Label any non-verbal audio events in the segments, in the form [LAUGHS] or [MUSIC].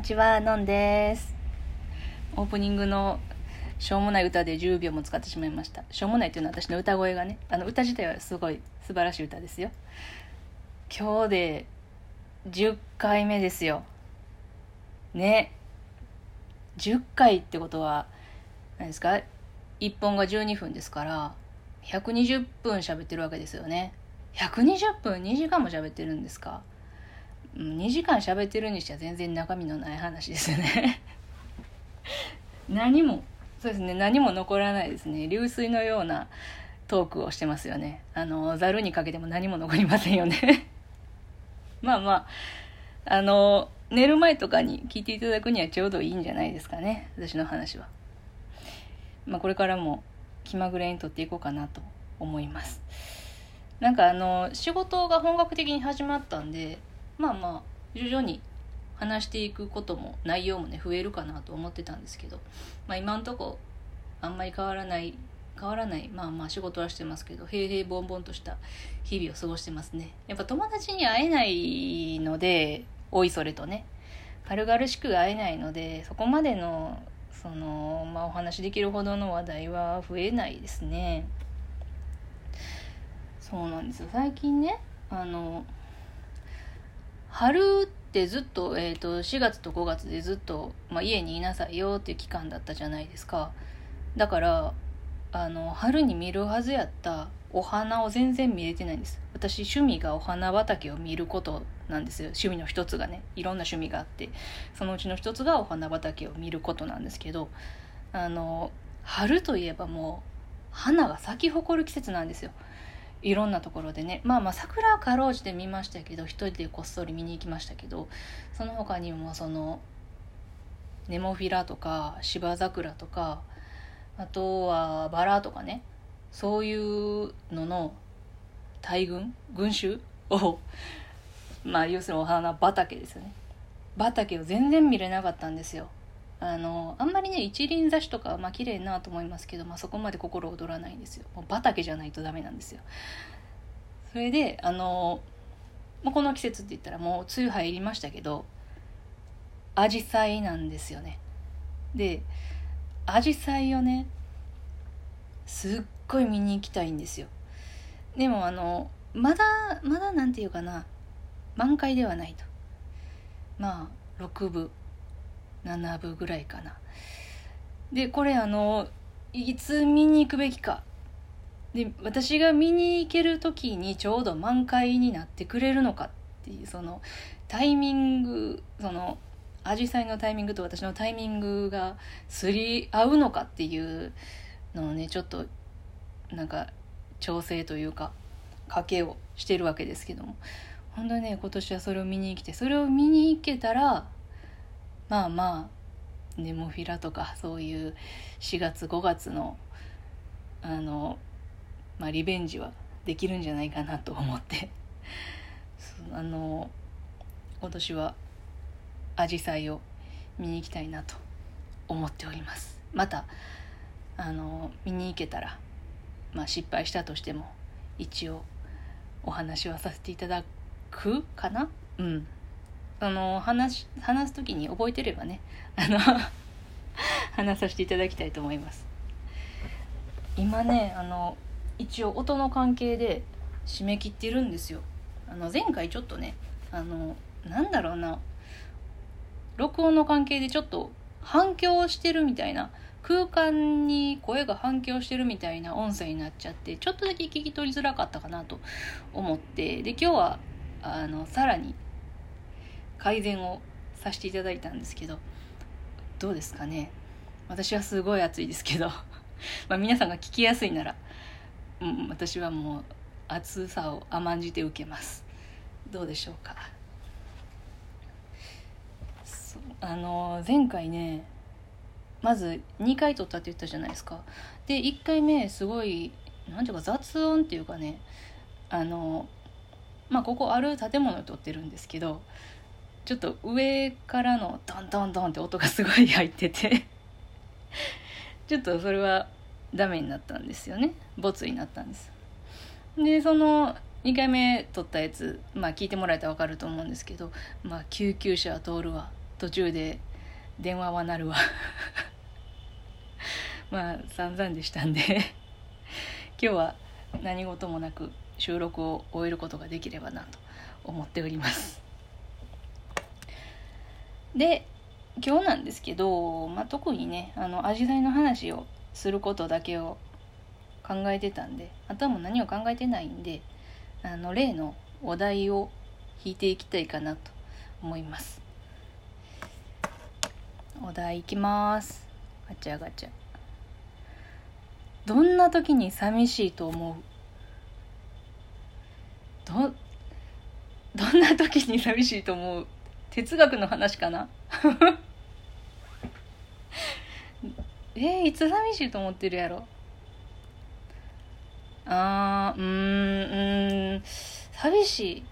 にちは、のんです。オープニングのしょうもない歌で10秒も使ってしまいました。しょうもないっていうのは私の歌声がね、あの歌自体はすごい素晴らしい歌ですよ。今日で10回目ですよ。ね。10回ってことは、何ですか ?1 本が12分ですから、120分喋ってるわけですよね。120分？2時間も喋ってるんですか？2時間喋ってるにしては全然中身のない話ですよね。[LAUGHS] 何もそうですね何も残らないですね。流水のようなトークをしてますよね。あのざるにかけても何も残りませんよね。[LAUGHS] まあまああの寝る前とかに聞いていただくにはちょうどいいんじゃないですかね。私の話は。まあこれからも気まぐれにとっていこうかなと思います。なんかあの仕事が本格的に始まったんでまあまあ徐々に話していくことも内容もね増えるかなと思ってたんですけど、まあ、今んとこあんまり変わらない変わらないまあまあ仕事はしてますけど平々凡々とした日々を過ごしてますね。やっぱ友達に会えないのでおいそれとね軽々しく会えないのでそこまでのその、まあ、お話できるほどの話題は増えないですね。そうなんですよ。最近ねあの春ってずっと,、えー、と4月と5月でずっと、まあ、家にいなさいよっていう期間だったじゃないですか。だからあの春に見るはずやったお花を全然見れてないんです。私趣味がお花畑を見ることなんですよ。趣味の一つがねいろんな趣味があってそのうちの一つがお花畑を見ることなんですけどあの春といえばもう花が咲き誇る季節なんですよ。いろんなところでね。まあまあ桜はかろうじて見ましたけど一人でこっそり見に行きましたけどその他にもそのネモフィラとか芝桜とかあとはバラとかね。そういうのの大群？群衆？をまあ要するにお花畑ですよね。畑を全然見れなかったんですよ。あのあんまりね一輪挿しとかまあ綺麗なと思いますけど、まあ、そこまで心躍らないんですよ。もう畑じゃないとダメなんですよ。それであの、まあ、この季節って言ったらもう梅雨入りましたけどアジサイなんですよね。でアジサイをねすっごい見に行きたいんですよ。でもあのまだまだなんていうかな満開ではないと。まあ6分。7部ぐらいかな。でこれあのいつ見に行くべきか。で私が見に行ける時にちょうど満開になってくれるのかっていうそのタイミングそのアジサイのタイミングと私のタイミングがすり合うのかっていうのをねちょっとなんか調整というか賭けをしてるわけですけども。本当にね今年はそれを見に来てそれを見に行けたらまあまあネモフィラとかそういう4月5月のあの、まあ、リベンジはできるんじゃないかなと思って。[LAUGHS] あの今年はアジサイを見に行きたいなと思っております。またあの見に行けたら、まあ、失敗したとしても一応お話はさせていただくかな？うん。その話話す時に覚えてればねあの [LAUGHS] 話させていただきたいと思います。今ねあの一応音の関係で締め切ってるんですよ。あの前回ちょっとねあのなんだろうな録音の関係でちょっと反響してるみたいな空間に声が反響してるみたいな音声になっちゃってちょっとだけ聞き取りづらかったかなと思ってで今日はあのさらに改善をさせていただいたんですけどどうですかね？私はすごい暑いですけど [LAUGHS] まあ皆さんが聞きやすいなら、うん、私はもう暑さを甘んじて受けます。どうでしょうか？あの前回ねまず2回撮ったって言ったじゃないですか。で1回目すごい何ていうか雑音っていうかねあのまあここある建物を撮ってるんですけどちょっと上からのドンドンドンって音がすごい入ってて。[LAUGHS] ちょっとそれはダメになったんですよね。ボツになったんです。でその2回目撮ったやつまあ聞いてもらえたら分かると思うんですけど「まあ、救急車は通るわ」途中で電話は鳴るわ。[LAUGHS] まあ散々でしたんで。[LAUGHS] 今日は何事もなく収録を終えることができればなと思っております。で今日なんですけど、まあ、特にねあのアジサイの話をすることだけを考えてたんであとはもう何を考えてないんであの例のお題を引いていきたいかなと思います。お題いきます。ガチャガチャ。どんな時に寂しいと思う？どどんな時に寂しいと思う？哲学の話かな？[LAUGHS] えー、いつ寂しいと思ってるやろ？あーうーんうん。寂しい。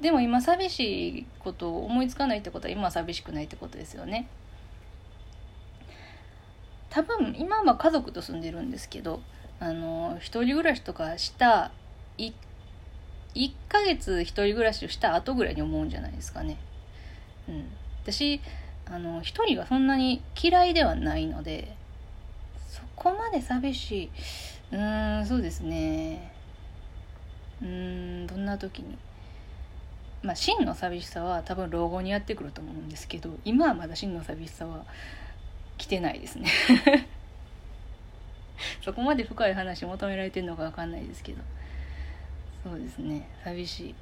でも今寂しいことを思いつかないってことは今寂しくないってことですよね。多分今は家族と住んでるんですけどあの一人暮らしとかした1 1ヶ月一人暮らしをした後ぐらいに思うんじゃないですかね。うん、私あの一人がそんなに嫌いではないのでそこまで寂しい。うーんそうですね。うーんどんな時に。まあ真の寂しさは多分老後にやってくると思うんですけど今はまだ真の寂しさは来てないですね。[LAUGHS] そこまで深い話求められてるのか分かんないですけど。そうですね。寂しい。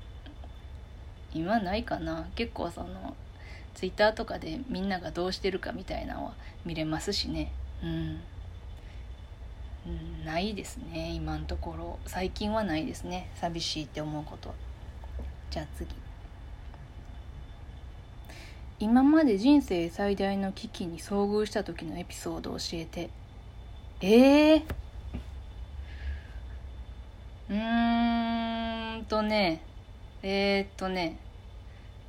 今ないかな。結構そのツイッターとかでみんながどうしてるかみたいなのは見れますしね。うん、うん、ないですね今のところ。最近はないですね。寂しいって思うことじゃあ次。今まで人生最大の危機に遭遇した時のエピソードを教えて。ええー、うーんとね。えー、っとね。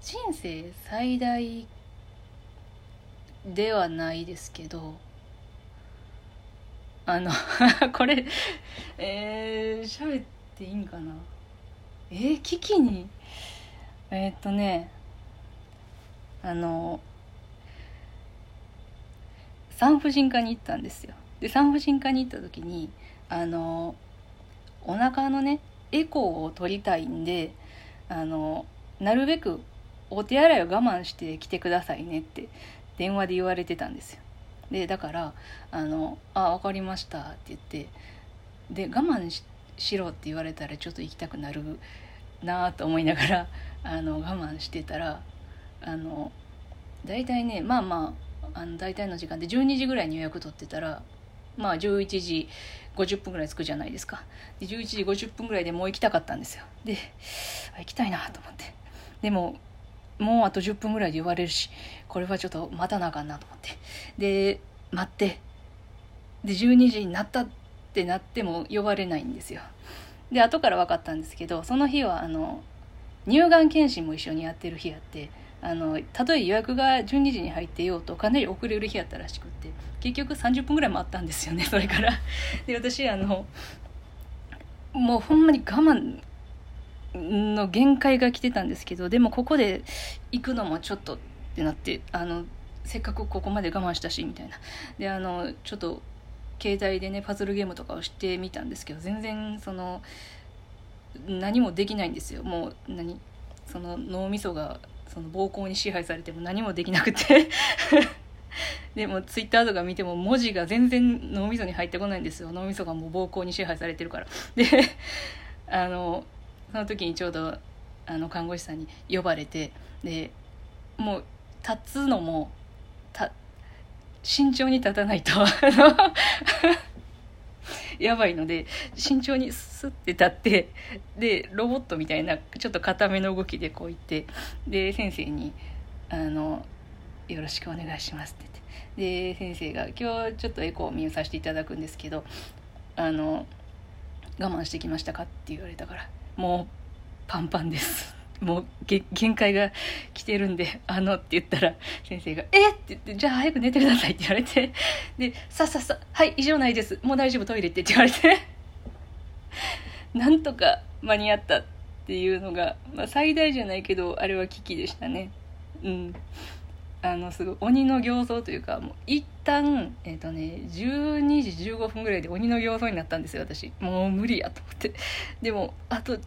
人生最大ではないですけどあの [LAUGHS] これえー、喋っていいんかな？えー、危機に？えー、っとねあの産婦人科に行ったんですよ。で産婦人科に行った時にあのお腹のねエコーを取りたいんであのなるべくお手洗いを我慢して来てくださいねって電話で言われてたんですよ。でだから「あのあ分かりました」って言ってで我慢しろって言われたらちょっと行きたくなるなと思いながら [LAUGHS] あの我慢してたらあの大体ねまあまああの大体の時間で12時ぐらいに予約取ってたらまあ11時50分ぐらい着くじゃないですか。で11時50分ぐらいでもう行きたかったんですよ。で行きたいなと思って。でももうあと10分ぐらいで言われるしこれはちょっと待たなあかんなと思って。で待って。で12時になったってなっても呼ばれないんですよ。で後から分かったんですけどその日はあの乳がん検診も一緒にやってる日やってあのたとえ予約が12時に入ってようとかなり遅れる日やったらしくって結局30分ぐらい待ったんですよねそれから。で私あのもうほんまに我慢の限界が来てたんですけどでもここで行くのもちょっとってなってあのせっかくここまで我慢したしみたいな。であのちょっと携帯でねパズルゲームとかをしてみたんですけど全然その何もできないんですよ。もう何その脳みそがその暴行に支配されても何もできなくて。[LAUGHS] でもツイッターとか見ても文字が全然脳みそに入ってこないんですよ。脳みそがもう暴行に支配されてるから。であのその時にちょうどあの看護師さんに呼ばれてでもう立つのも慎重に立たないと [LAUGHS] やばいので慎重にスッて立ってでロボットみたいなちょっと固めの動きでこう言ってで先生にあの「よろしくお願いします」って言ってで先生が「今日ちょっとエコーを見させていただくんですけどあの我慢してきましたか?」って言われたからもうパンパンです [LAUGHS] もう限界が来てるんで、あのって言ったら、先生が、え？っって言って、じゃあ早く寝てくださいって言われて、で、さっさっさ、はい、以上ないです。もう大丈夫、トイレってって言われて、[LAUGHS] なんとか間に合ったっていうのが、まあ最大じゃないけど、あれは危機でしたね。うん。あのすごい鬼の形相というかもう一旦えっ、ー、とね12時15分ぐらいで鬼の形相になったんですよ私。もう無理やと思って。でもあと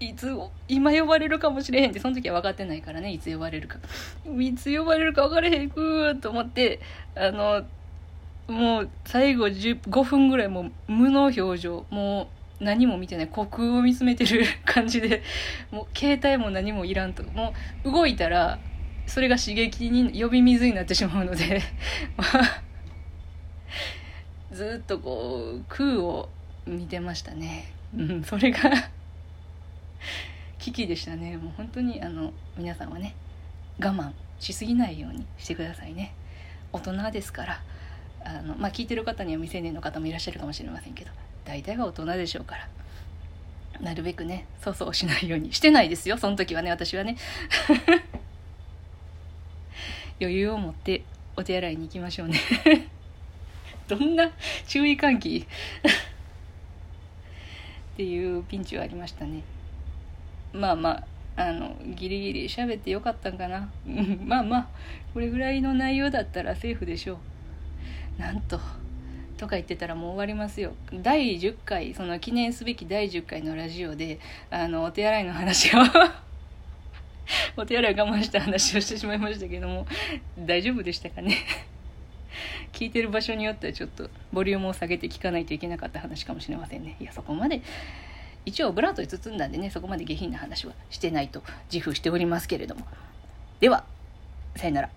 いつ今呼ばれるかもしれへんってその時は分かってないからねいつ呼ばれるか。いつ呼ばれるか分からへんくーと思ってあのもう最後5分ぐらいもう無の表情。もう何も見てない。虚空を見つめてる感じで。もう携帯も何もいらんと。もう動いたらそれが刺激に呼び水になってしまうので [LAUGHS] ずっとこう空を見てましたね。うん、それが危機でしたね。もう本当にあの皆さんはね我慢しすぎないようにしてくださいね。大人ですからあのまあ聞いてる方には未成年の方もいらっしゃるかもしれませんけど大体が大人でしょうからなるべくね粗相しないようにしてないですよ。その時はね私はね。余裕を持ってお手洗いに行きましょうね。[LAUGHS] どんな注意喚起？[LAUGHS] っていうピンチはありましたね。まあまああのギリギリ喋ってよかったんかな。[LAUGHS] まあまあこれぐらいの内容だったらセーフでしょう。なんととか言ってたらもう終わりますよ。第10回その記念すべき第10回のラジオであのお手洗いの話を [LAUGHS] お手洗い我慢した話をしてしまいましたけども大丈夫でしたかね？[LAUGHS] 聞いてる場所によってはちょっとボリュームを下げて聞かないといけなかった話かもしれませんね。いやそこまで一応ブラントに包んだんでねそこまで下品な話はしてないと自負しておりますけれども。ではさよなら。